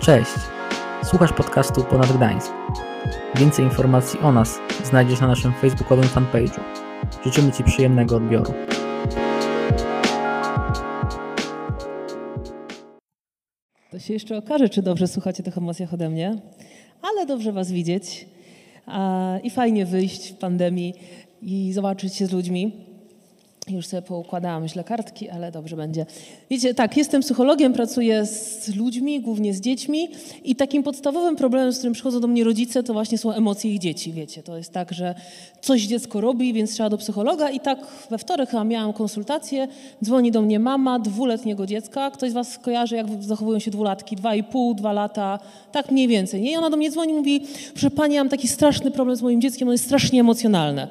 Cześć, słuchasz podcastu Ponad Gdańsk. Więcej informacji o nas znajdziesz na naszym facebookowym fanpage'u. Życzymy Ci przyjemnego odbioru. To się jeszcze okaże, czy dobrze słuchacie tych emocjach ode mnie, ale dobrze Was widzieć i fajnie wyjść w pandemii i zobaczyć się z ludźmi. Już sobie poukładałam źle kartki, ale dobrze będzie. Wiecie, tak, jestem psychologiem, pracuję z ludźmi, głównie z dziećmi i takim podstawowym problemem, z którym przychodzą do mnie rodzice, to właśnie są emocje ich dzieci. Wiecie, to jest tak, że coś dziecko robi, więc trzeba do psychologa i tak we wtorek chyba miałam konsultację, dzwoni do mnie mama dwuletniego dziecka. Ktoś z was kojarzy, jak zachowują się dwulatki? Dwa i pół, dwa lata, tak mniej więcej. Nie? I ona do mnie dzwoni mówi, proszę pani, mam taki straszny problem z moim dzieckiem, ono jest strasznie emocjonalne.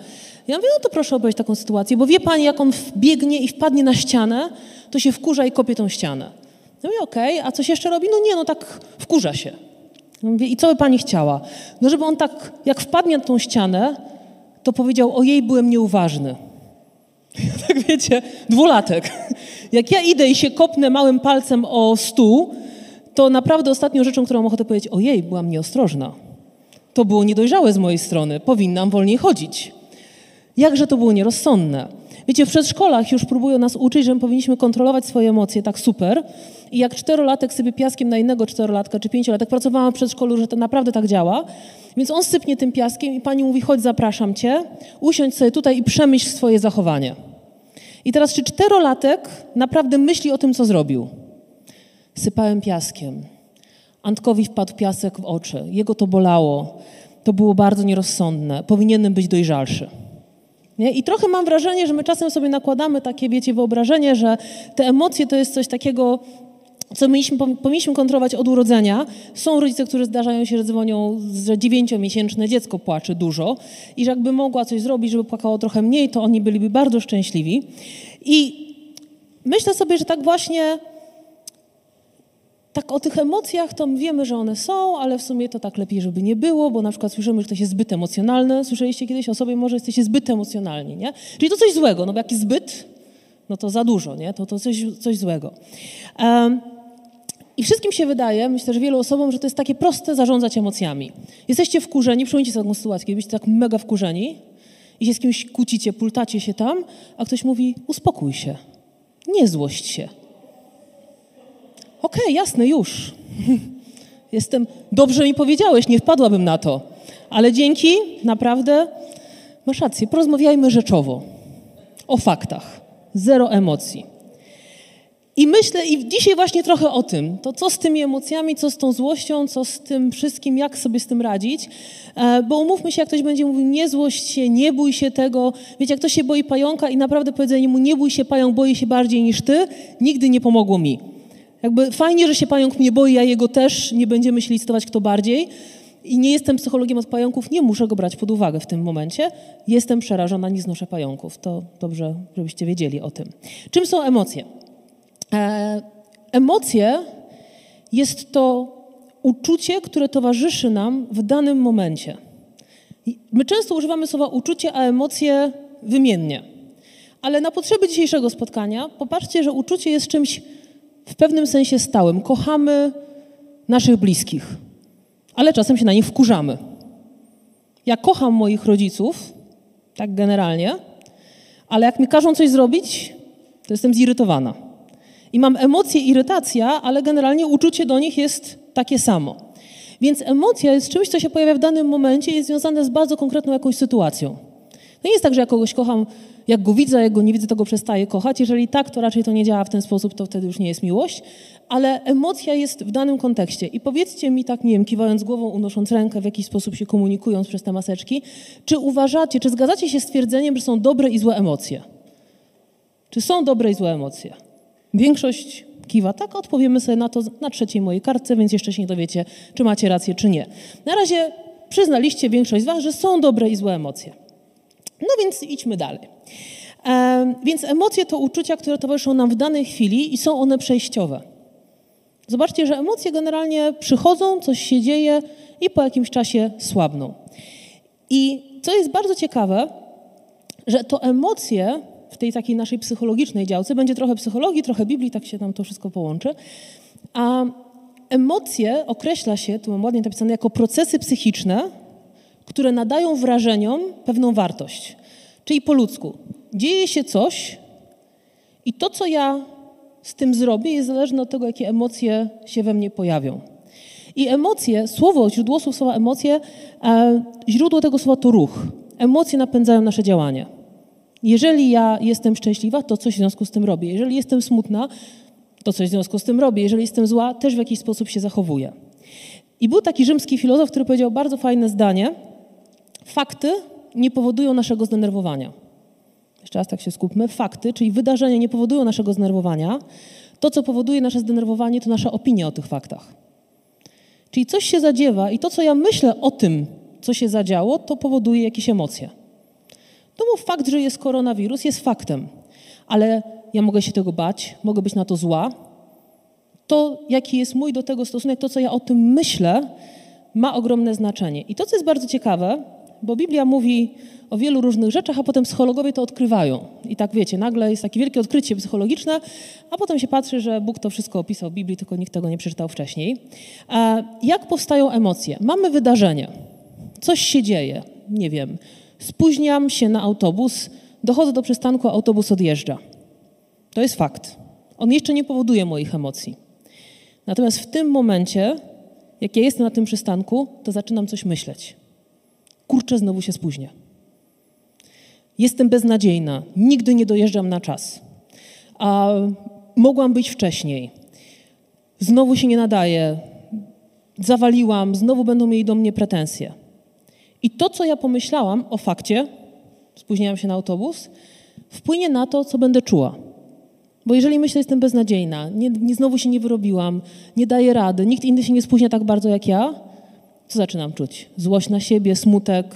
Ja mówię, no to proszę opowiedzieć taką sytuację, bo wie pani, jak on biegnie i wpadnie na ścianę, to się wkurza i kopie tą ścianę. No i okej, okay, a coś jeszcze robi? No nie, no tak wkurza się. No mówię, i co by pani chciała? No żeby on tak, jak wpadnie na tą ścianę, to powiedział, ojej, byłem nieuważny. Ja tak wiecie, dwulatek. Jak ja idę i się kopnę małym palcem o stół, to naprawdę ostatnią rzeczą, którą mam ochotę powiedzieć, ojej, byłam nieostrożna. To było niedojrzałe z mojej strony, powinnam wolniej chodzić. Jakże to było nierozsądne. Wiecie, w przedszkolach już próbują nas uczyć, że my powinniśmy kontrolować swoje emocje tak super. I jak czterolatek sobie piaskiem na innego czterolatka czy pięciolatek, pracowałam w przedszkolu, że to naprawdę tak działa. Więc on sypnie tym piaskiem i pani mówi, chodź, zapraszam cię, usiądź sobie tutaj i przemyśl swoje zachowanie. I teraz, czy czterolatek naprawdę myśli o tym, co zrobił? Sypałem piaskiem. Antkowi wpadł piasek w oczy. Jego to bolało. To było bardzo nierozsądne. Powinienem być dojrzalszy. Nie? I trochę mam wrażenie, że my czasem sobie nakładamy takie, wiecie, wyobrażenie, że te emocje to jest coś takiego, co mieliśmy, powinniśmy kontrolować od urodzenia. Są rodzice, którzy zdarzają się, że dzwonią, że dziewięciomiesięczne dziecko płacze dużo i że jakby mogła coś zrobić, żeby płakało trochę mniej, to oni byliby bardzo szczęśliwi. I myślę sobie, że tak właśnie tak o tych emocjach to wiemy, że one są, ale w sumie to tak lepiej, żeby nie było, bo na przykład słyszymy, że ktoś jest zbyt emocjonalny. Słyszeliście kiedyś o sobie, może jesteście zbyt emocjonalni, nie? Czyli to coś złego, no bo jak jest zbyt, no to za dużo, nie? To, to coś, coś złego. Um, I wszystkim się wydaje, myślę, że wielu osobom, że to jest takie proste zarządzać emocjami. Jesteście wkurzeni, przypomnijcie sobie taką sytuację, kiedy byście tak mega wkurzeni i się z kimś kłócicie, pultacie się tam, a ktoś mówi, uspokój się, nie złość się Okej, okay, jasne, już. Jestem, dobrze mi powiedziałeś, nie wpadłabym na to. Ale dzięki, naprawdę, masz rację, porozmawiajmy rzeczowo. O faktach. Zero emocji. I myślę, i dzisiaj właśnie trochę o tym, to co z tymi emocjami, co z tą złością, co z tym wszystkim, jak sobie z tym radzić. E, bo umówmy się, jak ktoś będzie mówił, nie złość się, nie bój się tego. Wiecie, jak ktoś się boi pająka i naprawdę powiedzenie mu, nie bój się, pająk boi się bardziej niż ty, nigdy nie pomogło mi. Jakby fajnie, że się pająk mnie boi, ja jego też, nie będziemy się licytować kto bardziej. I nie jestem psychologiem od pająków, nie muszę go brać pod uwagę w tym momencie. Jestem przerażona, nie znoszę pająków. To dobrze, żebyście wiedzieli o tym. Czym są emocje? E, emocje jest to uczucie, które towarzyszy nam w danym momencie. My często używamy słowa uczucie, a emocje wymiennie. Ale na potrzeby dzisiejszego spotkania popatrzcie, że uczucie jest czymś w pewnym sensie stałym. Kochamy naszych bliskich, ale czasem się na nich wkurzamy. Ja kocham moich rodziców, tak generalnie, ale jak mi każą coś zrobić, to jestem zirytowana. I mam emocje irytacja, ale generalnie uczucie do nich jest takie samo. Więc emocja jest czymś, co się pojawia w danym momencie i jest związane z bardzo konkretną jakąś sytuacją. Nie jest tak, że ja kogoś kocham jak go widzę, jak go nie widzę, to go przestaję kochać. Jeżeli tak, to raczej to nie działa w ten sposób, to wtedy już nie jest miłość. Ale emocja jest w danym kontekście. I powiedzcie mi tak, nie wiem, kiwając głową, unosząc rękę, w jakiś sposób się komunikując przez te maseczki, czy uważacie, czy zgadzacie się z twierdzeniem, że są dobre i złe emocje? Czy są dobre i złe emocje? Większość kiwa tak, odpowiemy sobie na to na trzeciej mojej kartce, więc jeszcze się nie dowiecie, czy macie rację, czy nie. Na razie przyznaliście większość z Was, że są dobre i złe emocje. No więc idźmy dalej. Więc emocje to uczucia, które towarzyszą nam w danej chwili i są one przejściowe. Zobaczcie, że emocje generalnie przychodzą, coś się dzieje i po jakimś czasie słabną. I co jest bardzo ciekawe, że to emocje tej takiej naszej psychologicznej działce. Będzie trochę psychologii, trochę Biblii, tak się nam to wszystko połączy. A emocje określa się, tu mam ładnie napisane, jako procesy psychiczne, które nadają wrażeniom pewną wartość. Czyli po ludzku. Dzieje się coś i to, co ja z tym zrobię, jest zależne od tego, jakie emocje się we mnie pojawią. I emocje, słowo, źródło słowa emocje, e, źródło tego słowa to ruch. Emocje napędzają nasze działanie. Jeżeli ja jestem szczęśliwa, to coś w związku z tym robię. Jeżeli jestem smutna, to coś w związku z tym robię. Jeżeli jestem zła, też w jakiś sposób się zachowuję. I był taki rzymski filozof, który powiedział bardzo fajne zdanie. Fakty nie powodują naszego zdenerwowania. Jeszcze raz tak się skupmy. Fakty, czyli wydarzenia nie powodują naszego zdenerwowania. To, co powoduje nasze zdenerwowanie, to nasza opinia o tych faktach. Czyli coś się zadziewa i to, co ja myślę o tym, co się zadziało, to powoduje jakieś emocje. No bo fakt, że jest koronawirus, jest faktem, ale ja mogę się tego bać, mogę być na to zła. To, jaki jest mój do tego stosunek, to, co ja o tym myślę, ma ogromne znaczenie. I to, co jest bardzo ciekawe, bo Biblia mówi o wielu różnych rzeczach, a potem psychologowie to odkrywają. I tak wiecie, nagle jest takie wielkie odkrycie psychologiczne, a potem się patrzy, że Bóg to wszystko opisał w Biblii, tylko nikt tego nie przeczytał wcześniej. A jak powstają emocje? Mamy wydarzenie, coś się dzieje, nie wiem, spóźniam się na autobus, dochodzę do przystanku, a autobus odjeżdża. To jest fakt. On jeszcze nie powoduje moich emocji. Natomiast w tym momencie, jak ja jestem na tym przystanku, to zaczynam coś myśleć. Kurczę, znowu się spóźnię. Jestem beznadziejna, nigdy nie dojeżdżam na czas. A mogłam być wcześniej. Znowu się nie nadaje. Zawaliłam, znowu będą mieli do mnie pretensje. I to, co ja pomyślałam o fakcie, spóźniłam się na autobus, wpłynie na to, co będę czuła. Bo jeżeli myślę, że jestem beznadziejna, nie, nie, znowu się nie wyrobiłam, nie daję rady, nikt inny się nie spóźnia tak bardzo jak ja, co zaczynam czuć? Złość na siebie, smutek,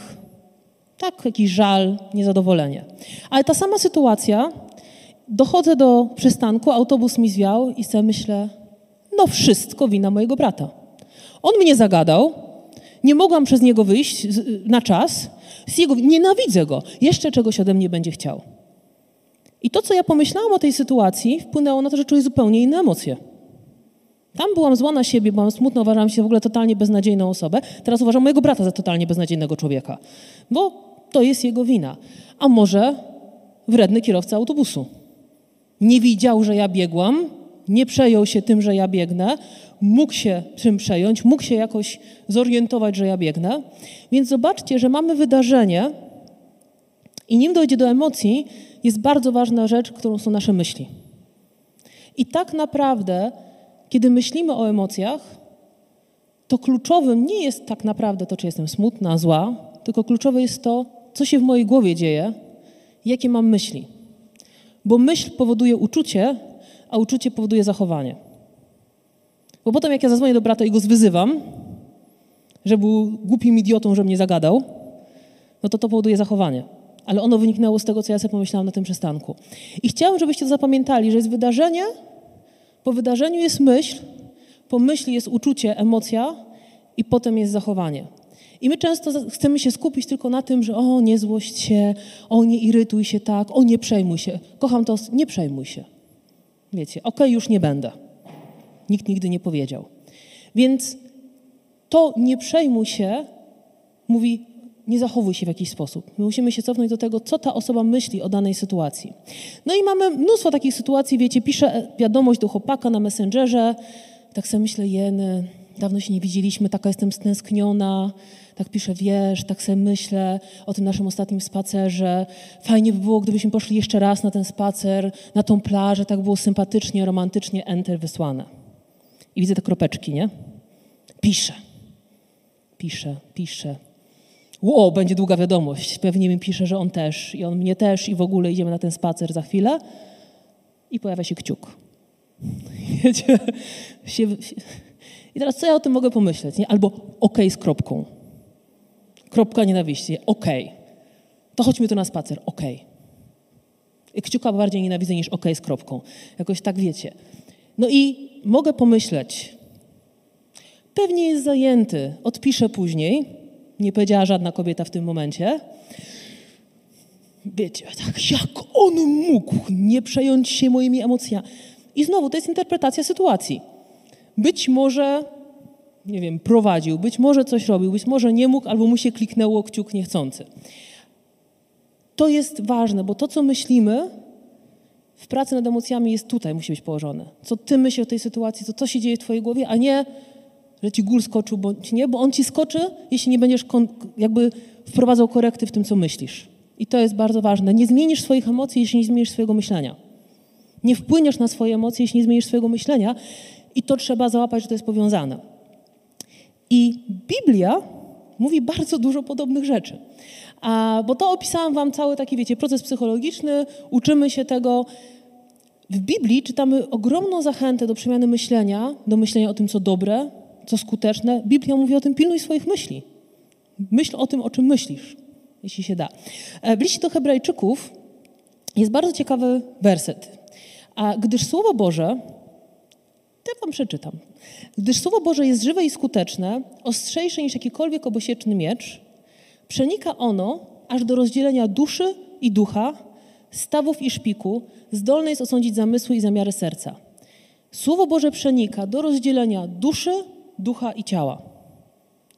tak, jakiś żal, niezadowolenie. Ale ta sama sytuacja, dochodzę do przystanku, autobus mi zwiał i sobie myślę, no wszystko wina mojego brata. On mnie zagadał, nie mogłam przez niego wyjść na czas, z jego, nienawidzę go, jeszcze czegoś ode mnie będzie chciał. I to, co ja pomyślałam o tej sytuacji, wpłynęło na to, że czuję zupełnie inne emocje. Tam byłam zła na siebie, byłam smutna, uważałam się w ogóle totalnie beznadziejną osobę. Teraz uważam mojego brata za totalnie beznadziejnego człowieka, bo to jest jego wina. A może wredny kierowca autobusu. Nie widział, że ja biegłam, nie przejął się tym, że ja biegnę, mógł się czym przejąć, mógł się jakoś zorientować, że ja biegnę. Więc zobaczcie, że mamy wydarzenie i nim dojdzie do emocji, jest bardzo ważna rzecz, którą są nasze myśli. I tak naprawdę kiedy myślimy o emocjach, to kluczowym nie jest tak naprawdę to, czy jestem smutna, zła, tylko kluczowe jest to, co się w mojej głowie dzieje, jakie mam myśli. Bo myśl powoduje uczucie, a uczucie powoduje zachowanie. Bo potem, jak ja zadzwonię do brata i go zwyzywam, że był głupim idiotą, że mnie zagadał, no to to powoduje zachowanie. Ale ono wyniknęło z tego, co ja sobie pomyślałam na tym przystanku. I chciałam, żebyście to zapamiętali, że jest wydarzenie, po wydarzeniu jest myśl, po myśli jest uczucie, emocja i potem jest zachowanie. I my często chcemy się skupić tylko na tym, że o, nie złość się, o, nie irytuj się tak, o, nie przejmuj się. Kocham to, nie przejmuj się. Wiecie, okej, okay, już nie będę. Nikt nigdy nie powiedział. Więc to nie przejmuj się mówi nie zachowuj się w jakiś sposób. My musimy się cofnąć do tego, co ta osoba myśli o danej sytuacji. No i mamy mnóstwo takich sytuacji, wiecie, piszę wiadomość do chłopaka na Messengerze, tak sobie myślę, jeny, dawno się nie widzieliśmy, taka jestem stęskniona, tak piszę, wiesz, tak sobie myślę o tym naszym ostatnim spacerze. Fajnie by było, gdybyśmy poszli jeszcze raz na ten spacer, na tą plażę, tak było sympatycznie, romantycznie, enter wysłane. I widzę te kropeczki, nie? Piszę, piszę, piszę. Ło, będzie długa wiadomość. Pewnie mi pisze, że on też i on mnie też i w ogóle idziemy na ten spacer za chwilę. I pojawia się kciuk. Wiecie? I teraz co ja o tym mogę pomyśleć? Nie? Albo OK z kropką. Kropka nienawiści. OK. To chodźmy tu na spacer. OK. Kciuka bardziej nienawidzę niż OK z kropką. Jakoś tak wiecie. No i mogę pomyśleć, pewnie jest zajęty, odpiszę później, nie powiedziała żadna kobieta w tym momencie. wiecie, tak, jak on mógł nie przejąć się moimi emocjami? I znowu, to jest interpretacja sytuacji. Być może, nie wiem, prowadził, być może coś robił, być może nie mógł, albo mu się kliknęło kciuk niechcący. To jest ważne, bo to, co myślimy w pracy nad emocjami jest tutaj, musi być położone. Co ty myślisz o tej sytuacji, to co się dzieje w twojej głowie, a nie, że ci gól skoczył, bądź nie, bo on ci skoczy, jeśli nie będziesz jakby wprowadzał korekty w tym, co myślisz. I to jest bardzo ważne. Nie zmienisz swoich emocji, jeśli nie zmienisz swojego myślenia. Nie wpłyniesz na swoje emocje, jeśli nie zmienisz swojego myślenia. I to trzeba załapać, że to jest powiązane. I Biblia mówi bardzo dużo podobnych rzeczy. A, bo to opisałam wam cały taki, wiecie, proces psychologiczny, uczymy się tego. W Biblii czytamy ogromną zachętę do przemiany myślenia, do myślenia o tym, co dobre, co skuteczne. Biblia mówi o tym, pilnuj swoich myśli. Myśl o tym, o czym myślisz, jeśli się da. E, w liście do hebrajczyków jest bardzo ciekawy werset. A gdyż Słowo Boże, to wam przeczytam. Gdyż Słowo Boże jest żywe i skuteczne, ostrzejsze niż jakikolwiek obosieczny miecz, przenika ono aż do rozdzielenia duszy i ducha, stawów i szpiku, zdolne jest osądzić zamysły i zamiary serca. Słowo Boże przenika do rozdzielenia duszy, ducha i ciała.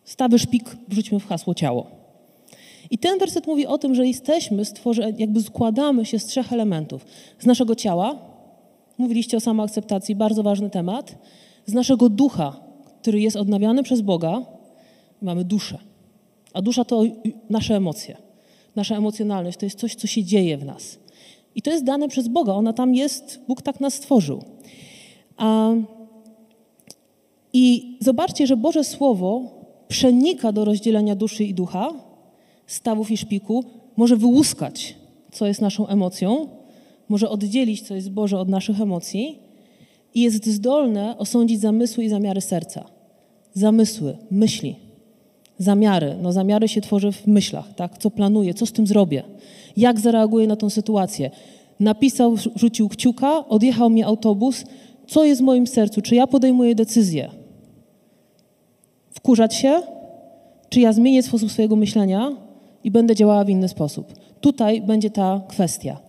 Stawy szpik wrzućmy w hasło ciało. I ten werset mówi o tym, że jesteśmy stworzeni, jakby składamy się z trzech elementów. Z naszego ciała, mówiliście o samoakceptacji, bardzo ważny temat, z naszego ducha, który jest odnawiany przez Boga, mamy duszę. A dusza to nasze emocje, nasza emocjonalność, to jest coś, co się dzieje w nas. I to jest dane przez Boga, ona tam jest, Bóg tak nas stworzył. A, I zobaczcie, że Boże Słowo przenika do rozdzielenia duszy i ducha, stawów i szpiku, może wyłuskać, co jest naszą emocją, może oddzielić, co jest Boże od naszych emocji i jest zdolne osądzić zamysły i zamiary serca. Zamysły, myśli, zamiary. No zamiary się tworzy w myślach, tak? Co planuję, co z tym zrobię, jak zareaguję na tą sytuację. Napisał, rzucił kciuka, odjechał mi autobus, co jest w moim sercu, czy ja podejmuję decyzję. Wkurzać się, czy ja zmienię sposób swojego myślenia i będę działała w inny sposób. Tutaj będzie ta kwestia.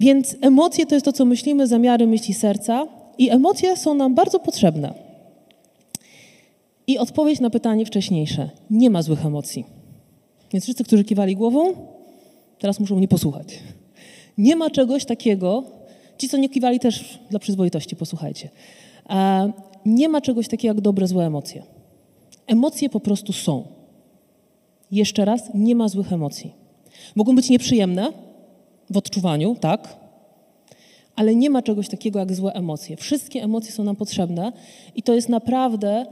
Więc emocje to jest to, co myślimy, zamiary myśli serca i emocje są nam bardzo potrzebne. I odpowiedź na pytanie wcześniejsze. Nie ma złych emocji. Więc wszyscy, którzy kiwali głową, teraz muszą mnie posłuchać. Nie ma czegoś takiego, ci, co nie kiwali też dla przyzwoitości, posłuchajcie. Nie ma czegoś takiego jak dobre, złe emocje. Emocje po prostu są. Jeszcze raz, nie ma złych emocji. Mogą być nieprzyjemne, w odczuwaniu, tak? Ale nie ma czegoś takiego jak złe emocje. Wszystkie emocje są nam potrzebne i to jest naprawdę,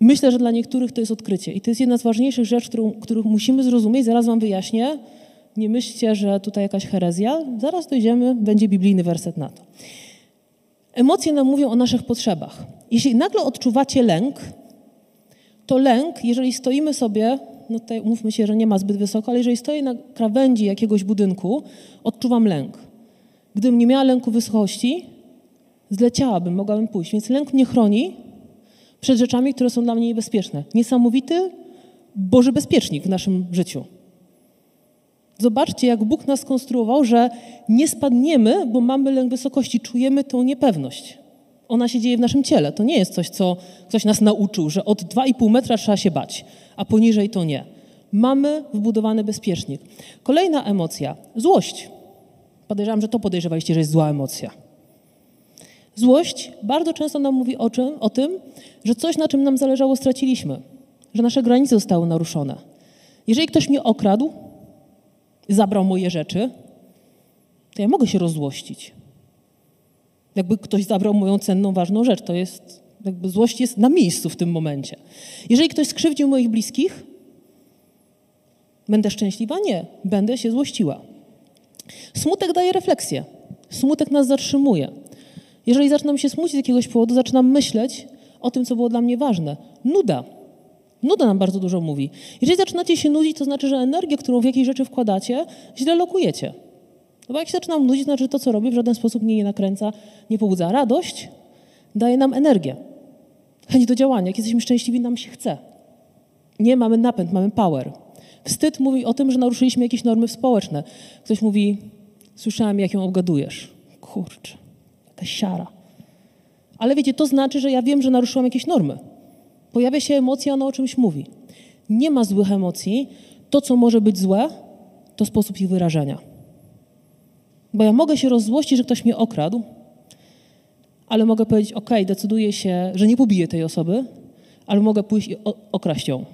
myślę, że dla niektórych to jest odkrycie. I to jest jedna z ważniejszych rzeczy, którą, których musimy zrozumieć. Zaraz Wam wyjaśnię. Nie myślcie, że tutaj jakaś herezja. Zaraz dojdziemy, będzie biblijny werset na to. Emocje nam mówią o naszych potrzebach. Jeśli nagle odczuwacie lęk, to lęk, jeżeli stoimy sobie no tutaj umówmy się, że nie ma zbyt wysoko, ale jeżeli stoję na krawędzi jakiegoś budynku, odczuwam lęk. Gdybym nie miała lęku wysokości, zleciałabym, mogłabym pójść. Więc lęk mnie chroni przed rzeczami, które są dla mnie niebezpieczne. Niesamowity Boży bezpiecznik w naszym życiu. Zobaczcie, jak Bóg nas skonstruował, że nie spadniemy, bo mamy lęk wysokości, czujemy tą niepewność. Ona się dzieje w naszym ciele. To nie jest coś, co ktoś nas nauczył, że od 2,5 metra trzeba się bać a poniżej to nie. Mamy wbudowany bezpiecznik. Kolejna emocja złość. Podejrzewam, że to podejrzewaliście, że jest zła emocja. Złość bardzo często nam mówi o, czym, o tym, że coś, na czym nam zależało, straciliśmy, że nasze granice zostały naruszone. Jeżeli ktoś mnie okradł, zabrał moje rzeczy, to ja mogę się rozzłościć. Jakby ktoś zabrał moją cenną, ważną rzecz, to jest jakby złość jest na miejscu w tym momencie. Jeżeli ktoś skrzywdził moich bliskich, będę szczęśliwa? Nie, będę się złościła. Smutek daje refleksję. Smutek nas zatrzymuje. Jeżeli zaczynam się smucić z jakiegoś powodu, zaczynam myśleć o tym, co było dla mnie ważne. Nuda. Nuda nam bardzo dużo mówi. Jeżeli zaczynacie się nudzić, to znaczy, że energię, którą w jakieś rzeczy wkładacie, źle lokujecie. No bo jak się zaczynam nudzić, to znaczy, że to, co robię, w żaden sposób mnie nie nakręca, nie pobudza. Radość daje nam energię chęć do działania. Jak jesteśmy szczęśliwi, nam się chce. Nie mamy napęd, mamy power. Wstyd mówi o tym, że naruszyliśmy jakieś normy społeczne. Ktoś mówi, słyszałem, jak ją obgadujesz. Kurczę, jaka siara. Ale wiecie, to znaczy, że ja wiem, że naruszyłam jakieś normy. Pojawia się emocja, ona o czymś mówi. Nie ma złych emocji. To, co może być złe, to sposób ich wyrażenia. Bo ja mogę się rozzłościć, że ktoś mnie okradł, ale mogę powiedzieć, ok, decyduję się, że nie pobiję tej osoby, ale mogę pójść i okraść ją.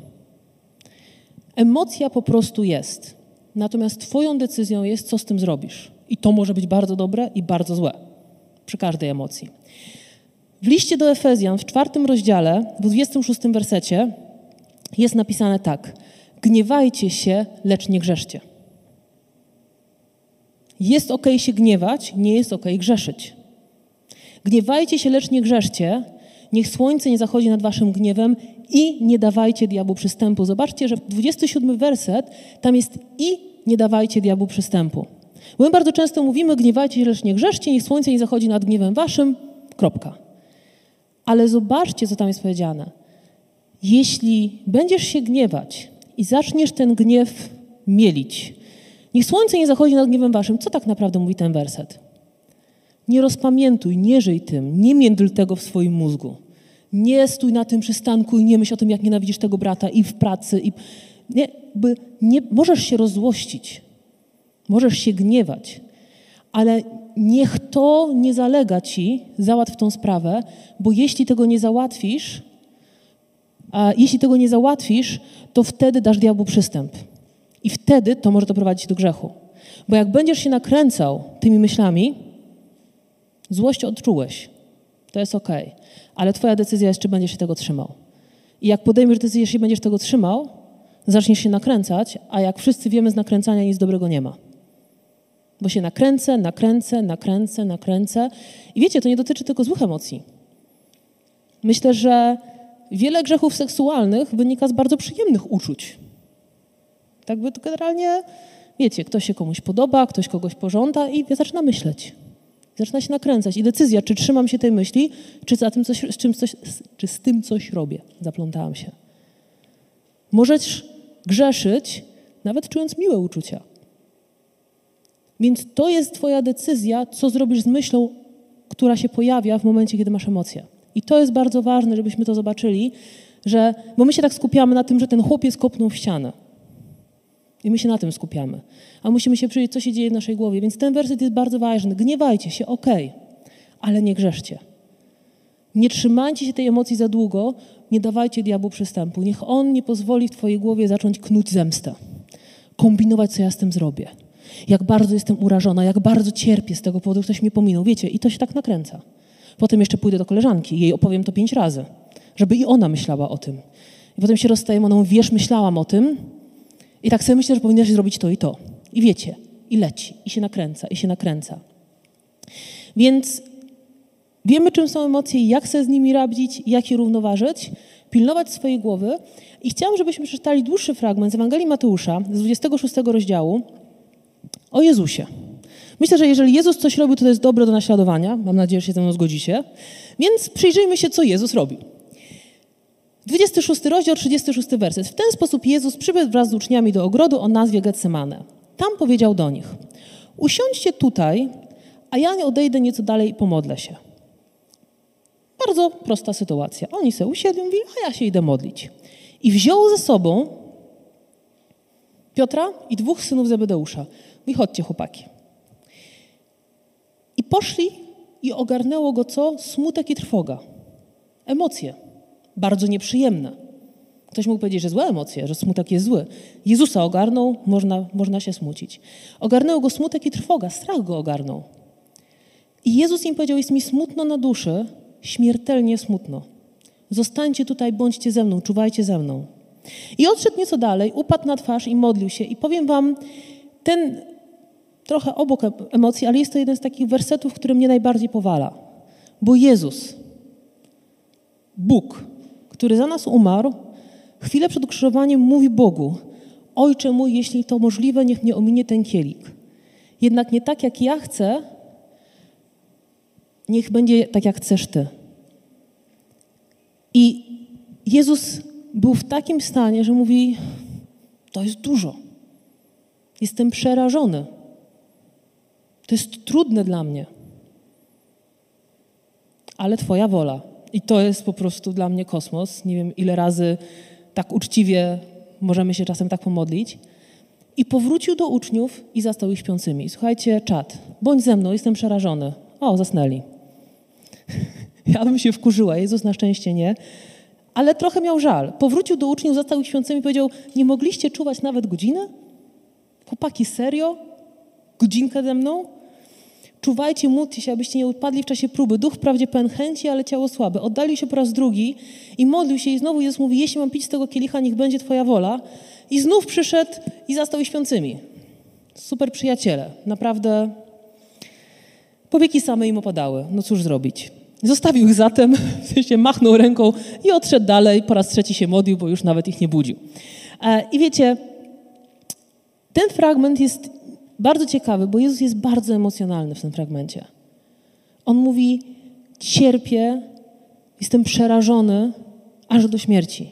Emocja po prostu jest. Natomiast Twoją decyzją jest, co z tym zrobisz. I to może być bardzo dobre i bardzo złe. Przy każdej emocji. W liście do Efezjan w czwartym rozdziale, w 26 wersecie jest napisane tak. Gniewajcie się, lecz nie grzeszcie. Jest ok się gniewać, nie jest ok grzeszyć. Gniewajcie się, lecz nie grzeszcie. Niech słońce nie zachodzi nad waszym gniewem i nie dawajcie diabłu przystępu. Zobaczcie, że 27 werset, tam jest i nie dawajcie diabłu przystępu. Bo my bardzo często mówimy, gniewajcie się, lecz nie grzeszcie, niech słońce nie zachodzi nad gniewem waszym, kropka. Ale zobaczcie, co tam jest powiedziane. Jeśli będziesz się gniewać i zaczniesz ten gniew mielić, niech słońce nie zachodzi nad gniewem waszym, co tak naprawdę mówi ten werset? Nie rozpamiętuj, nie żyj tym, nie międl tego w swoim mózgu. Nie stój na tym przystanku i nie myśl o tym, jak nienawidzisz tego brata i w pracy. I nie, by nie, możesz się rozzłościć, możesz się gniewać, ale niech to nie zalega ci, załatw tą sprawę, bo jeśli tego nie załatwisz, a jeśli tego nie załatwisz, to wtedy dasz diabłu przystęp. I wtedy to może doprowadzić do grzechu. Bo jak będziesz się nakręcał tymi myślami, złość odczułeś. To jest ok. Ale twoja decyzja jest, czy będziesz się tego trzymał. I jak podejmiesz decyzję, jeśli będziesz tego trzymał, zaczniesz się nakręcać, a jak wszyscy wiemy, z nakręcania nic dobrego nie ma. Bo się nakręcę, nakręcę, nakręcę, nakręcę. I wiecie, to nie dotyczy tylko złych emocji. Myślę, że wiele grzechów seksualnych wynika z bardzo przyjemnych uczuć. Tak by to generalnie, wiecie, ktoś się komuś podoba, ktoś kogoś pożąda i zaczyna myśleć. Zaczyna się nakręcać. I decyzja, czy trzymam się tej myśli, czy, za tym coś, z, czym coś, czy z tym coś robię. Zaplątałam się. Możesz grzeszyć, nawet czując miłe uczucia. Więc to jest Twoja decyzja, co zrobisz z myślą, która się pojawia w momencie, kiedy masz emocje. I to jest bardzo ważne, żebyśmy to zobaczyli, że, bo my się tak skupiamy na tym, że ten chłopiec kopnął w ścianę. I my się na tym skupiamy. A musimy się przyjrzeć, co się dzieje w naszej głowie. Więc ten werset jest bardzo ważny. Gniewajcie się, okej, okay, ale nie grzeszcie. Nie trzymajcie się tej emocji za długo, nie dawajcie diabłu przystępu. Niech on nie pozwoli w twojej głowie zacząć knuć zemstę. Kombinować, co ja z tym zrobię. Jak bardzo jestem urażona, jak bardzo cierpię z tego powodu, ktoś mnie pominął. Wiecie, i to się tak nakręca. Potem jeszcze pójdę do koleżanki jej opowiem to pięć razy, żeby i ona myślała o tym. I potem się rozstajemy, ona mówi, wiesz, myślałam o tym i tak sobie myślę, że powinnaś zrobić to i to. I wiecie, i leci, i się nakręca, i się nakręca. Więc wiemy, czym są emocje, jak sobie z nimi radzić, jak je równoważyć, pilnować swojej głowy. I chciałam, żebyśmy przeczytali dłuższy fragment z Ewangelii Mateusza z 26 rozdziału o Jezusie. Myślę, że jeżeli Jezus coś robił, to, to jest dobre do naśladowania. Mam nadzieję, że się ze mną zgodzicie. Więc przyjrzyjmy się, co Jezus robił. 26 rozdział, 36 werset. W ten sposób Jezus przybył wraz z uczniami do ogrodu o nazwie Getsemane. Tam powiedział do nich: Usiądźcie tutaj, a ja odejdę nieco dalej i pomodlę się. Bardzo prosta sytuacja. Oni sobie usiedli, a ja się idę modlić. I wziął ze sobą Piotra i dwóch synów Zebedeusza. Mówi, chodźcie chłopaki. I poszli i ogarnęło go co? Smutek i trwoga. Emocje. Bardzo nieprzyjemne. Ktoś mógł powiedzieć, że złe emocje, że smutek jest zły. Jezusa ogarnął, można, można się smucić. Ogarnęło go smutek i trwoga, strach go ogarnął. I Jezus im powiedział, jest mi smutno na duszy, śmiertelnie smutno. Zostańcie tutaj, bądźcie ze mną, czuwajcie ze mną. I odszedł nieco dalej, upadł na twarz i modlił się. I powiem wam, ten trochę obok emocji, ale jest to jeden z takich wersetów, który mnie najbardziej powala. Bo Jezus, Bóg, który za nas umarł, chwilę przed ukrzyżowaniem mówi Bogu: Ojcze mój, jeśli to możliwe, niech mnie ominie ten kielik. Jednak nie tak, jak ja chcę, niech będzie tak, jak chcesz Ty. I Jezus był w takim stanie, że mówi: To jest dużo. Jestem przerażony. To jest trudne dla mnie. Ale Twoja wola. I to jest po prostu dla mnie kosmos. Nie wiem, ile razy tak uczciwie możemy się czasem tak pomodlić. I powrócił do uczniów i zastał ich śpiącymi. Słuchajcie, czat, bądź ze mną, jestem przerażony. O, zasnęli. Ja bym się wkurzyła, Jezus na szczęście nie. Ale trochę miał żal. Powrócił do uczniów, zastał ich śpiącymi i powiedział, nie mogliście czuwać nawet godzinę? Chłopaki, serio? Godzinkę ze mną? Czuwajcie, módlcie się, abyście nie upadli w czasie próby. Duch wprawdzie pełen chęci, ale ciało słabe. Oddalił się po raz drugi i modlił się i znowu Jezus mówi, jeśli mam pić z tego kielicha, niech będzie Twoja wola. I znów przyszedł i zastał ich śpiącymi. Super przyjaciele. Naprawdę powieki same im opadały. No cóż zrobić. Zostawił ich zatem, w machnął ręką i odszedł dalej. Po raz trzeci się modlił, bo już nawet ich nie budził. E, I wiecie, ten fragment jest bardzo ciekawy, bo Jezus jest bardzo emocjonalny w tym fragmencie. On mówi: Cierpię, jestem przerażony aż do śmierci.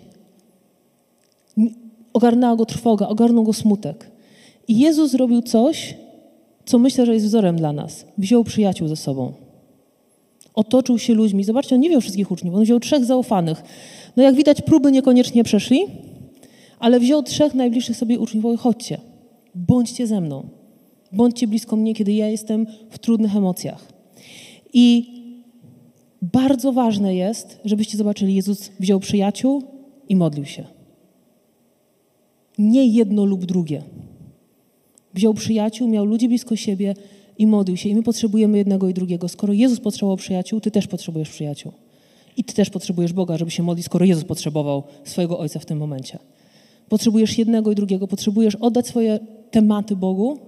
Ogarnęła go trwoga, ogarnął go smutek. I Jezus zrobił coś, co myślę, że jest wzorem dla nas. Wziął przyjaciół ze sobą. Otoczył się ludźmi. Zobaczcie, on nie wziął wszystkich uczniów, on wziął trzech zaufanych. No jak widać, próby niekoniecznie przeszli, ale wziął trzech najbliższych sobie uczniów. Mówi, chodźcie, bądźcie ze mną. Bądźcie blisko mnie, kiedy ja jestem w trudnych emocjach. I bardzo ważne jest, żebyście zobaczyli, Jezus wziął przyjaciół i modlił się. Nie jedno lub drugie. Wziął przyjaciół, miał ludzi blisko siebie i modlił się. I my potrzebujemy jednego i drugiego. Skoro Jezus potrzebował przyjaciół, ty też potrzebujesz przyjaciół. I ty też potrzebujesz Boga, żeby się modlić, skoro Jezus potrzebował swojego Ojca w tym momencie. Potrzebujesz jednego i drugiego, potrzebujesz oddać swoje tematy Bogu,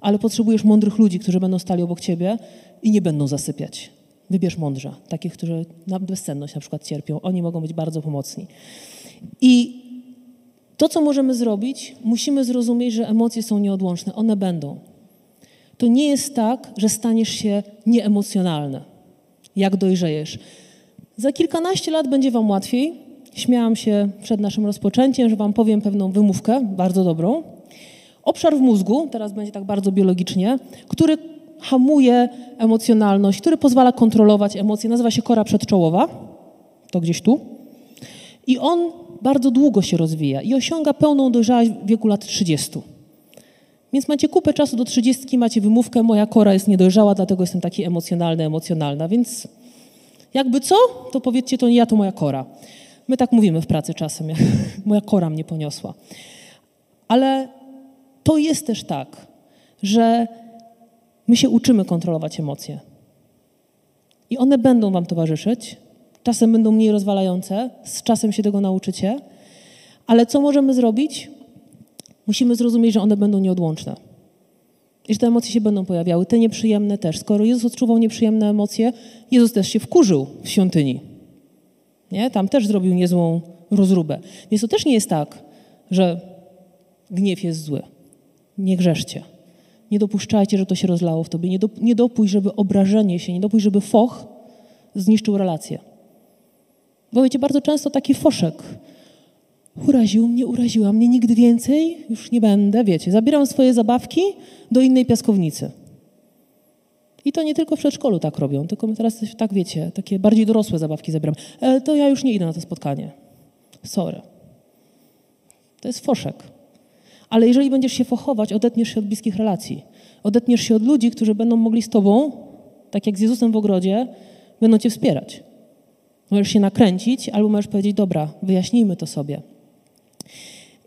ale potrzebujesz mądrych ludzi, którzy będą stali obok ciebie i nie będą zasypiać. Wybierz mądrze, takich, którzy na bezsenność na przykład cierpią. Oni mogą być bardzo pomocni. I to, co możemy zrobić, musimy zrozumieć, że emocje są nieodłączne. One będą. To nie jest tak, że staniesz się nieemocjonalny, jak dojrzejesz. Za kilkanaście lat będzie Wam łatwiej. Śmiałam się przed naszym rozpoczęciem, że Wam powiem pewną wymówkę, bardzo dobrą. Obszar w mózgu, teraz będzie tak bardzo biologicznie, który hamuje emocjonalność, który pozwala kontrolować emocje, nazywa się kora przedczołowa, to gdzieś tu. I on bardzo długo się rozwija i osiąga pełną dojrzałość w wieku lat 30. Więc macie kupę czasu do 30, macie wymówkę, moja kora jest niedojrzała, dlatego jestem taki emocjonalny, emocjonalna. Więc jakby co, to powiedzcie, to nie ja, to moja kora. My tak mówimy w pracy czasem, moja kora mnie poniosła. Ale to jest też tak, że my się uczymy kontrolować emocje. I one będą Wam towarzyszyć. Czasem będą mniej rozwalające, z czasem się tego nauczycie. Ale co możemy zrobić? Musimy zrozumieć, że one będą nieodłączne. I że te emocje się będą pojawiały, te nieprzyjemne też. Skoro Jezus odczuwał nieprzyjemne emocje, Jezus też się wkurzył w świątyni. Nie? Tam też zrobił niezłą rozróbę. Więc to też nie jest tak, że gniew jest zły. Nie grzeszcie. Nie dopuszczajcie, że to się rozlało w tobie. Nie, do, nie dopuść, żeby obrażenie się, nie dopuść, żeby foch zniszczył relację. Bo wiecie, bardzo często taki foszek uraził mnie, uraziła mnie, nigdy więcej już nie będę, wiecie. Zabieram swoje zabawki do innej piaskownicy. I to nie tylko w przedszkolu tak robią, tylko my teraz tak, wiecie, takie bardziej dorosłe zabawki zabieram. E, to ja już nie idę na to spotkanie. Sorry. To jest foszek. Ale jeżeli będziesz się fochować, odetniesz się od bliskich relacji. Odetniesz się od ludzi, którzy będą mogli z tobą, tak jak z Jezusem w ogrodzie, będą cię wspierać. Możesz się nakręcić, albo możesz powiedzieć, dobra, wyjaśnijmy to sobie.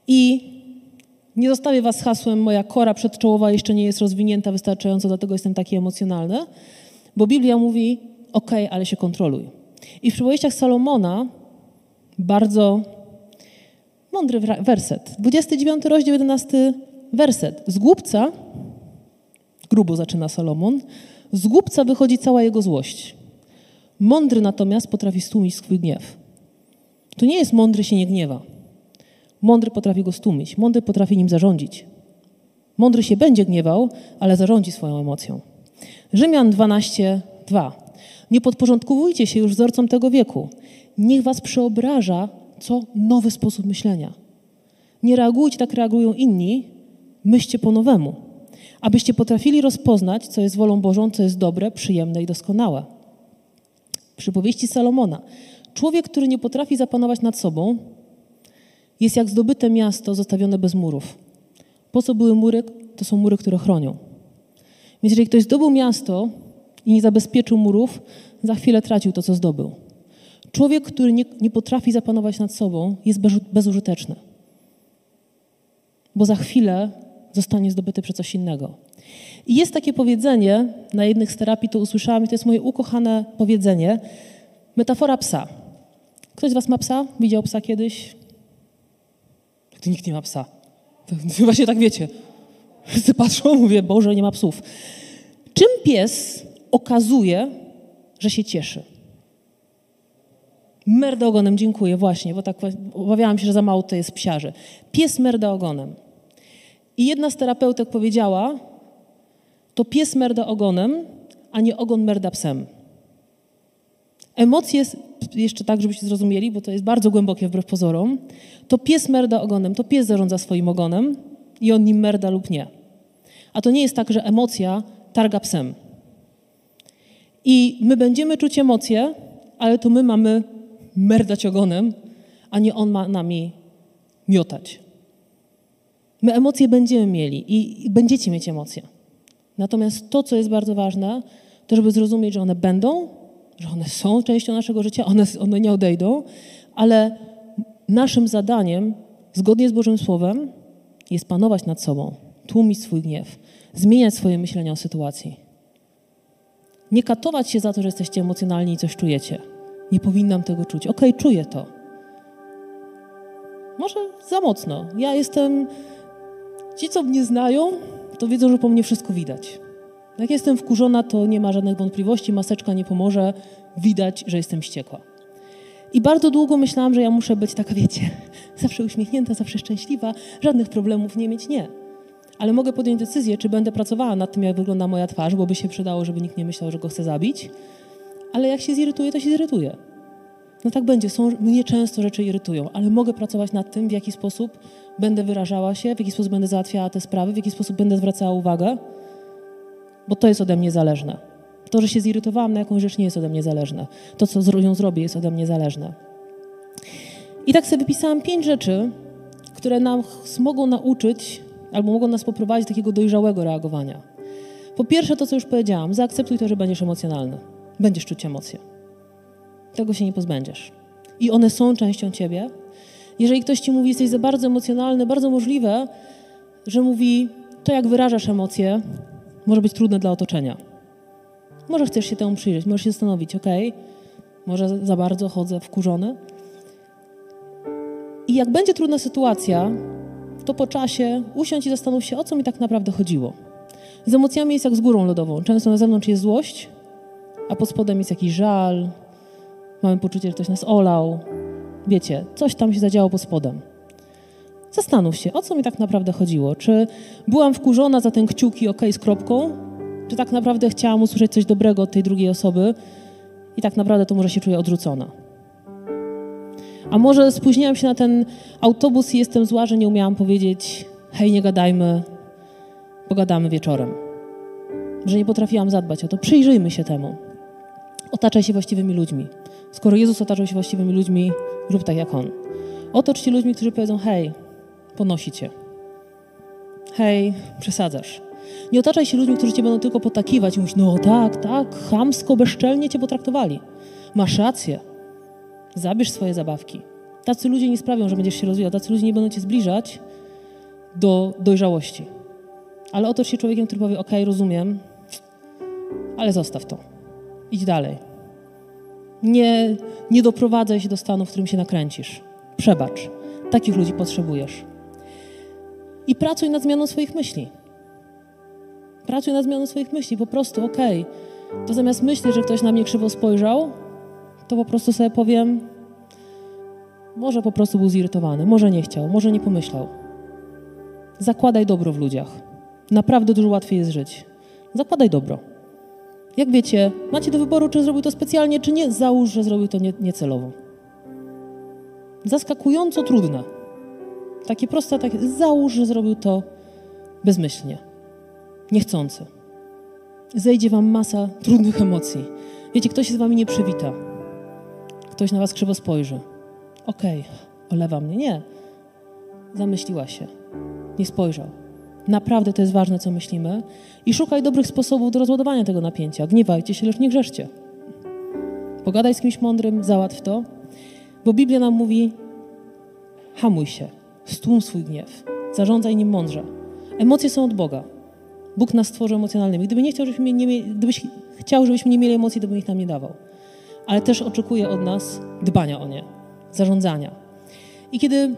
I nie zostawię was hasłem, moja kora przedczołowa jeszcze nie jest rozwinięta wystarczająco, dlatego jestem taki emocjonalny, bo Biblia mówi, ok, ale się kontroluj. I w przypowieściach Salomona bardzo mądry werset. 29 rozdział, 11 werset. Z głupca, grubo zaczyna Salomon, z głupca wychodzi cała jego złość. Mądry natomiast potrafi stłumić swój gniew. To nie jest mądry się nie gniewa. Mądry potrafi go stłumić, mądry potrafi nim zarządzić. Mądry się będzie gniewał, ale zarządzi swoją emocją. Rzymian 12, 2. Nie podporządkowujcie się już wzorcom tego wieku. Niech was przeobraża co nowy sposób myślenia. Nie reagujcie tak, reagują inni, myślcie po nowemu, abyście potrafili rozpoznać, co jest wolą Bożą, co jest dobre, przyjemne i doskonałe. Przypowieści Salomona. Człowiek, który nie potrafi zapanować nad sobą, jest jak zdobyte miasto zostawione bez murów. Po co były mury? To są mury, które chronią. Więc jeżeli ktoś zdobył miasto i nie zabezpieczył murów, za chwilę tracił to, co zdobył. Człowiek, który nie, nie potrafi zapanować nad sobą, jest bez, bezużyteczny. Bo za chwilę zostanie zdobyty przez coś innego. I jest takie powiedzenie, na jednych z terapii to usłyszałam, i to jest moje ukochane powiedzenie, metafora psa. Ktoś z Was ma psa? Widział psa kiedyś? To nikt nie ma psa. To właśnie tak wiecie. Wszyscy patrzą, mówię, Boże, nie ma psów. Czym pies okazuje, że się cieszy? Merda ogonem, dziękuję, właśnie, bo tak obawiałam się, że za mało to jest psiarzy. Pies merda ogonem. I jedna z terapeutek powiedziała, to pies merda ogonem, a nie ogon merda psem. Emocje, jeszcze tak, żebyście zrozumieli, bo to jest bardzo głębokie wbrew pozorom, to pies merda ogonem, to pies zarządza swoim ogonem i on nim merda lub nie. A to nie jest tak, że emocja targa psem. I my będziemy czuć emocje, ale to my mamy merdać ogonem, a nie on ma nami miotać. My emocje będziemy mieli i będziecie mieć emocje. Natomiast to, co jest bardzo ważne, to żeby zrozumieć, że one będą, że one są częścią naszego życia, one, one nie odejdą, ale naszym zadaniem, zgodnie z Bożym Słowem, jest panować nad sobą, tłumić swój gniew, zmieniać swoje myślenie o sytuacji. Nie katować się za to, że jesteście emocjonalni i coś czujecie. Nie powinnam tego czuć. Okej, okay, czuję to. Może za mocno. Ja jestem. Ci, co mnie znają, to wiedzą, że po mnie wszystko widać. Jak jestem wkurzona, to nie ma żadnych wątpliwości, maseczka nie pomoże, widać, że jestem wściekła. I bardzo długo myślałam, że ja muszę być taka, wiecie, zawsze uśmiechnięta, zawsze szczęśliwa, żadnych problemów nie mieć. Nie. Ale mogę podjąć decyzję, czy będę pracowała nad tym, jak wygląda moja twarz, bo by się przydało, żeby nikt nie myślał, że go chce zabić. Ale jak się zirytuje, to się zirytuje. No tak będzie. Są, mnie często rzeczy irytują, ale mogę pracować nad tym, w jaki sposób będę wyrażała się, w jaki sposób będę załatwiała te sprawy, w jaki sposób będę zwracała uwagę, bo to jest ode mnie zależne. To, że się zirytowałam na jakąś rzecz, nie jest ode mnie zależne. To, co z nią zrobię, jest ode mnie zależne. I tak sobie wypisałam pięć rzeczy, które nam mogą nauczyć albo mogą nas poprowadzić do takiego dojrzałego reagowania. Po pierwsze, to co już powiedziałam, zaakceptuj to, że będziesz emocjonalny. Będziesz czuć emocje. Tego się nie pozbędziesz. I one są częścią ciebie. Jeżeli ktoś ci mówi, jesteś za bardzo emocjonalny, bardzo możliwe, że mówi, to jak wyrażasz emocje, może być trudne dla otoczenia. Może chcesz się temu przyjrzeć, możesz się zastanowić, ok, może za bardzo chodzę wkurzony. I jak będzie trudna sytuacja, to po czasie usiądź i zastanów się, o co mi tak naprawdę chodziło. Z emocjami jest jak z górą lodową. Często na zewnątrz jest złość, a pod spodem jest jakiś żal, mamy poczucie, że ktoś nas olał. Wiecie, coś tam się zadziało pod spodem. Zastanów się, o co mi tak naprawdę chodziło. Czy byłam wkurzona za ten kciuki ok z kropką, czy tak naprawdę chciałam usłyszeć coś dobrego od tej drugiej osoby i tak naprawdę to może się czuję odrzucona. A może spóźniłam się na ten autobus i jestem zła, że nie umiałam powiedzieć hej, nie gadajmy, pogadamy wieczorem. Że nie potrafiłam zadbać o to. Przyjrzyjmy się temu. Otaczaj się właściwymi ludźmi. Skoro Jezus otaczał się właściwymi ludźmi, rób tak jak On. Otocz się ludźmi, którzy powiedzą hej, ponosi cię. Hej, przesadzasz. Nie otaczaj się ludźmi, którzy cię będą tylko potakiwać i mówić, no tak, tak, chamsko, bezczelnie cię potraktowali. Masz rację. Zabierz swoje zabawki. Tacy ludzie nie sprawią, że będziesz się rozwijał. Tacy ludzie nie będą cię zbliżać do dojrzałości. Ale otocz się człowiekiem, który powie, ok, rozumiem, ale zostaw to. Idź dalej. Nie, nie doprowadzaj się do stanu, w którym się nakręcisz. Przebacz. Takich ludzi potrzebujesz. I pracuj nad zmianą swoich myśli. Pracuj nad zmianą swoich myśli. Po prostu, okej, okay, to zamiast myśleć, że ktoś na mnie krzywo spojrzał, to po prostu sobie powiem, może po prostu był zirytowany, może nie chciał, może nie pomyślał. Zakładaj dobro w ludziach. Naprawdę dużo łatwiej jest żyć. Zakładaj dobro. Jak wiecie, macie do wyboru, czy zrobił to specjalnie, czy nie, załóż, że zrobił to nie, niecelowo. Zaskakująco trudne. Takie proste, takie, załóż, że zrobił to bezmyślnie, niechcący. Zejdzie wam masa trudnych emocji. Wiecie, ktoś się z wami nie przywita. Ktoś na was krzywo spojrzy. Okej, okay, olewa mnie. Nie. Zamyśliła się. Nie spojrzał. Naprawdę to jest ważne, co myślimy. I szukaj dobrych sposobów do rozładowania tego napięcia. Gniewajcie się, lecz nie grzeszcie. Pogadaj z kimś mądrym, załatw to. Bo Biblia nam mówi, hamuj się, stłum swój gniew, zarządzaj nim mądrze. Emocje są od Boga. Bóg nas stworzył emocjonalnymi. Gdyby nie chciał, żebyśmy nie mieli, gdybyś chciał, żebyśmy nie mieli emocji, to by ich nam nie dawał. Ale też oczekuje od nas dbania o nie, zarządzania. I kiedy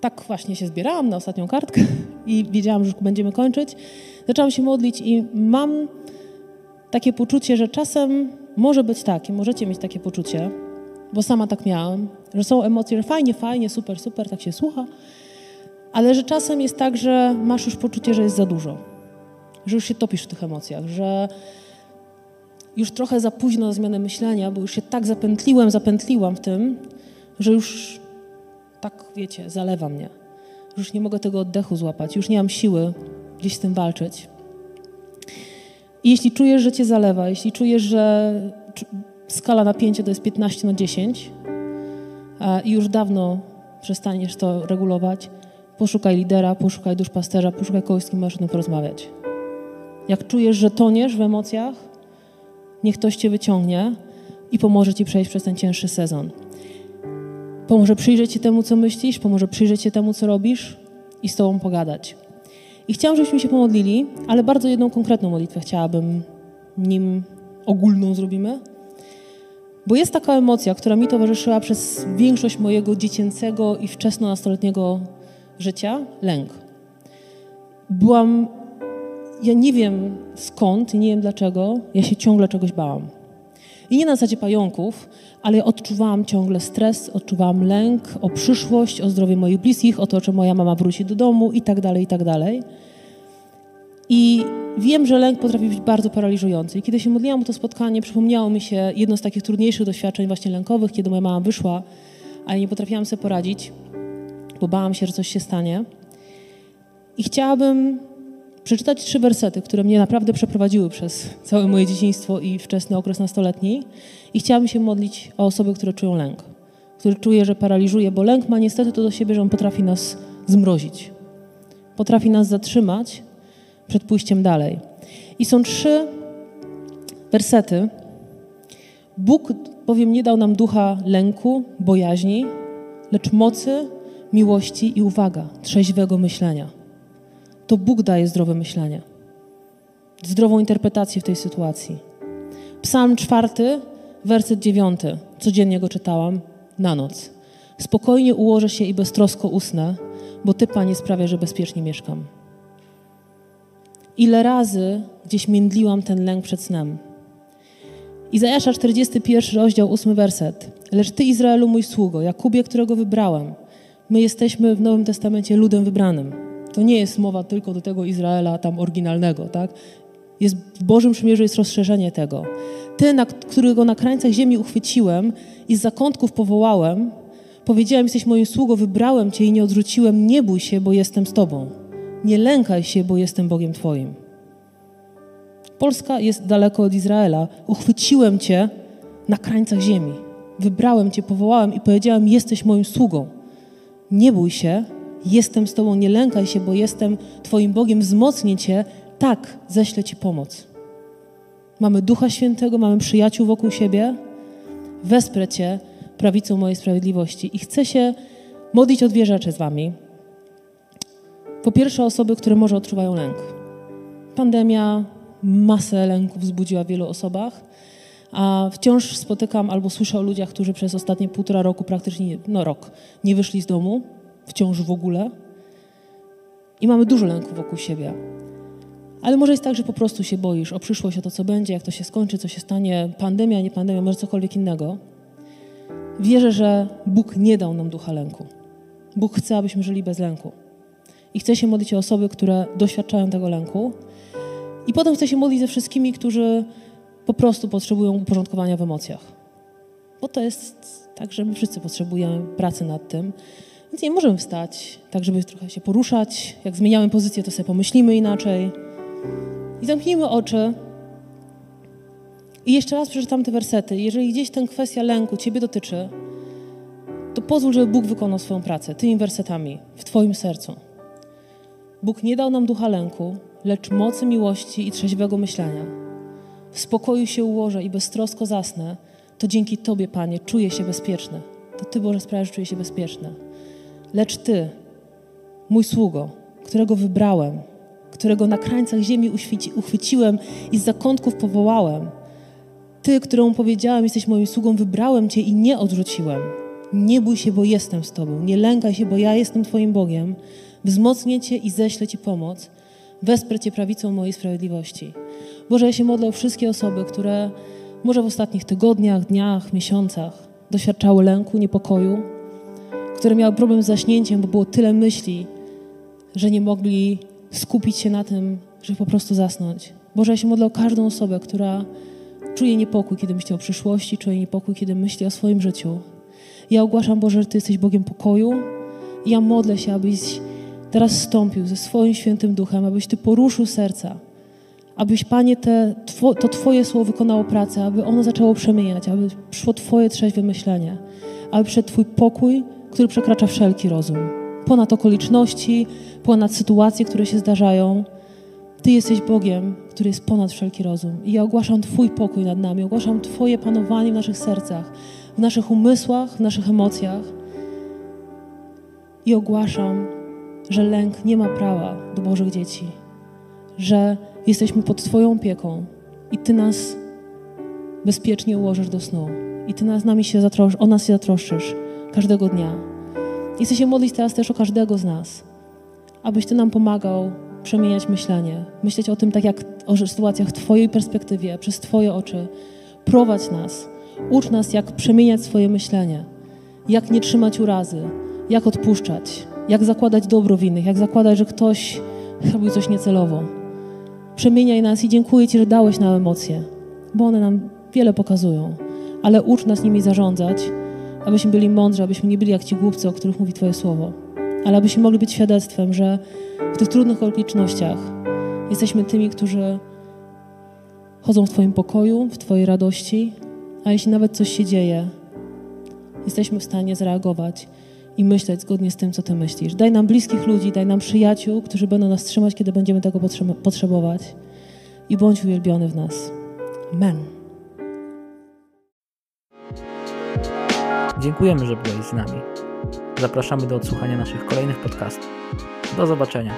tak właśnie się zbierałam na ostatnią kartkę i wiedziałam, że już będziemy kończyć, zaczęłam się modlić i mam takie poczucie, że czasem może być tak, i możecie mieć takie poczucie, bo sama tak miałam, że są emocje, że fajnie, fajnie, super, super, tak się słucha, ale że czasem jest tak, że masz już poczucie, że jest za dużo, że już się topisz w tych emocjach, że już trochę za późno na zmianę myślenia, bo już się tak zapętliłem, zapętliłam w tym, że już tak, wiecie, zalewa mnie. Już nie mogę tego oddechu złapać, już nie mam siły gdzieś z tym walczyć. I jeśli czujesz, że cię zalewa, jeśli czujesz, że skala napięcia to jest 15 na 10 i już dawno przestaniesz to regulować, poszukaj lidera, poszukaj duszpasterza, poszukaj kogoś, z kim możesz o tym porozmawiać. Jak czujesz, że toniesz w emocjach, niech ktoś cię wyciągnie i pomoże ci przejść przez ten cięższy sezon. Pomoże przyjrzeć się temu, co myślisz, pomoże przyjrzeć się temu, co robisz i z tobą pogadać. I chciałam, żebyśmy się pomodlili, ale bardzo jedną konkretną modlitwę chciałabym, nim ogólną zrobimy. Bo jest taka emocja, która mi towarzyszyła przez większość mojego dziecięcego i wczesno-nastoletniego życia lęk. Byłam, ja nie wiem skąd nie wiem dlaczego, ja się ciągle czegoś bałam. I nie na zasadzie pająków, ale odczuwałam ciągle stres, odczuwałam lęk o przyszłość, o zdrowie moich bliskich, o to, czy moja mama wróci do domu i tak dalej, i tak dalej. I wiem, że lęk potrafi być bardzo paraliżujący. I kiedy się modliłam o to spotkanie, przypomniało mi się jedno z takich trudniejszych doświadczeń właśnie lękowych, kiedy moja mama wyszła, ale nie potrafiłam sobie poradzić, bo bałam się, że coś się stanie. I chciałabym przeczytać trzy wersety, które mnie naprawdę przeprowadziły przez całe moje dzieciństwo i wczesny okres nastoletni. I chciałabym się modlić o osoby, które czują lęk, które czuję, że paraliżuje, bo lęk ma niestety to do siebie, że on potrafi nas zmrozić. Potrafi nas zatrzymać przed pójściem dalej. I są trzy wersety. Bóg bowiem nie dał nam ducha lęku, bojaźni, lecz mocy, miłości i uwaga, trzeźwego myślenia to Bóg daje zdrowe myślenie, zdrową interpretację w tej sytuacji. Psalm czwarty, werset dziewiąty. Codziennie go czytałam na noc. Spokojnie ułożę się i beztrosko usnę, bo Ty, Panie, sprawia, że bezpiecznie mieszkam. Ile razy gdzieś międliłam ten lęk przed snem. Izajasza 41, rozdział 8 werset. Lecz Ty, Izraelu, mój sługo, Jakubie, którego wybrałem. My jesteśmy w Nowym Testamencie ludem wybranym to nie jest mowa tylko do tego Izraela tam oryginalnego, tak? Jest, w Bożym Przymierzu jest rozszerzenie tego. Ty, na, którego na krańcach ziemi uchwyciłem i z zakątków powołałem, powiedziałem, jesteś moim sługą, wybrałem Cię i nie odrzuciłem, nie bój się, bo jestem z Tobą. Nie lękaj się, bo jestem Bogiem Twoim. Polska jest daleko od Izraela. Uchwyciłem Cię na krańcach ziemi. Wybrałem Cię, powołałem i powiedziałem, jesteś moim sługą. Nie bój się, Jestem z Tobą, nie lękaj się, bo jestem Twoim Bogiem, wzmocnię Cię, tak, ześlę Ci pomoc. Mamy Ducha Świętego, mamy przyjaciół wokół siebie, wesprę Cię prawicą mojej sprawiedliwości. I chcę się modlić o dwie rzeczy z Wami. Po pierwsze, osoby, które może odczuwają lęk. Pandemia masę lęków wzbudziła w wielu osobach, a wciąż spotykam albo słyszę o ludziach, którzy przez ostatnie półtora roku, praktycznie no rok, nie wyszli z domu, wciąż w ogóle. I mamy dużo lęku wokół siebie. Ale może jest tak, że po prostu się boisz o przyszłość, o to, co będzie, jak to się skończy, co się stanie, pandemia, nie pandemia, może cokolwiek innego. Wierzę, że Bóg nie dał nam ducha lęku. Bóg chce, abyśmy żyli bez lęku. I chce się modlić o osoby, które doświadczają tego lęku. I potem chce się modlić ze wszystkimi, którzy po prostu potrzebują uporządkowania w emocjach. Bo to jest tak, że my wszyscy potrzebujemy pracy nad tym Więc nie możemy wstać, tak żeby trochę się poruszać. Jak zmieniamy pozycję, to sobie pomyślimy inaczej. I zamknijmy oczy. I jeszcze raz przeczytam te wersety. Jeżeli gdzieś tę kwestia lęku Ciebie dotyczy, to pozwól, żeby Bóg wykonał swoją pracę tymi wersetami w Twoim sercu. Bóg nie dał nam ducha lęku, lecz mocy miłości i trzeźwego myślenia. W spokoju się ułożę i beztrosko zasnę, to dzięki Tobie, Panie, czuję się bezpieczny. To Ty, Boże, sprawiasz, że czuję się bezpieczny. Lecz Ty, mój sługo, którego wybrałem, którego na krańcach ziemi uchwyciłem i z zakątków powołałem, Ty, któremu powiedziałem, jesteś moim sługą, wybrałem Cię i nie odrzuciłem. Nie bój się, bo jestem z Tobą. Nie lękaj się, bo ja jestem Twoim Bogiem. Wzmocnię Cię i ześlę Ci pomoc. Wesprę Cię prawicą mojej sprawiedliwości. Boże, ja się modlę o wszystkie osoby, które może w ostatnich tygodniach, dniach, miesiącach doświadczały lęku, niepokoju, które miały problem z zaśnięciem, bo było tyle myśli, że nie mogli skupić się na tym, żeby po prostu zasnąć. Boże, ja się modlę o każdą osobę, która czuje niepokój, kiedy myśli o przyszłości, czuje niepokój, kiedy myśli o swoim życiu. Ja ogłaszam, Boże, że Ty jesteś Bogiem pokoju i ja modlę się, abyś teraz stąpił ze swoim świętym duchem, abyś Ty poruszył serca, abyś, Panie, te, to Twoje słowo wykonało pracę, aby ono zaczęło przemieniać, aby przyszło Twoje trzeźwe myślenie, aby przyszedł Twój pokój, który przekracza wszelki rozum. Ponad okoliczności, ponad sytuacje, które się zdarzają. Ty jesteś Bogiem, który jest ponad wszelki rozum. I ja ogłaszam Twój pokój nad nami, ogłaszam Twoje panowanie w naszych sercach, w naszych umysłach, w naszych emocjach. I ogłaszam, że lęk nie ma prawa do Bożych dzieci, że jesteśmy pod Twoją opieką i Ty nas bezpiecznie ułożysz do snu. I Ty nas, nami się zatrosz, o nas się zatroszczysz każdego dnia. I chcę się modlić teraz też o każdego z nas, abyś Ty nam pomagał przemieniać myślenie, myśleć o tym tak jak o sytuacjach w Twojej perspektywie, przez Twoje oczy. Prowadź nas, ucz nas, jak przemieniać swoje myślenie, jak nie trzymać urazy, jak odpuszczać, jak zakładać dobro w innych, jak zakładać, że ktoś robił coś niecelowo. Przemieniaj nas i dziękuję Ci, że dałeś nam emocje, bo one nam wiele pokazują, ale ucz nas nimi zarządzać, abyśmy byli mądrzy, abyśmy nie byli jak ci głupcy, o których mówi Twoje słowo, ale abyśmy mogli być świadectwem, że w tych trudnych okolicznościach jesteśmy tymi, którzy chodzą w Twoim pokoju, w Twojej radości, a jeśli nawet coś się dzieje, jesteśmy w stanie zareagować i myśleć zgodnie z tym, co Ty myślisz. Daj nam bliskich ludzi, daj nam przyjaciół, którzy będą nas trzymać, kiedy będziemy tego potrzebować. I bądź uwielbiony w nas. Amen. Dziękujemy, że byłeś z nami. Zapraszamy do odsłuchania naszych kolejnych podcastów. Do zobaczenia.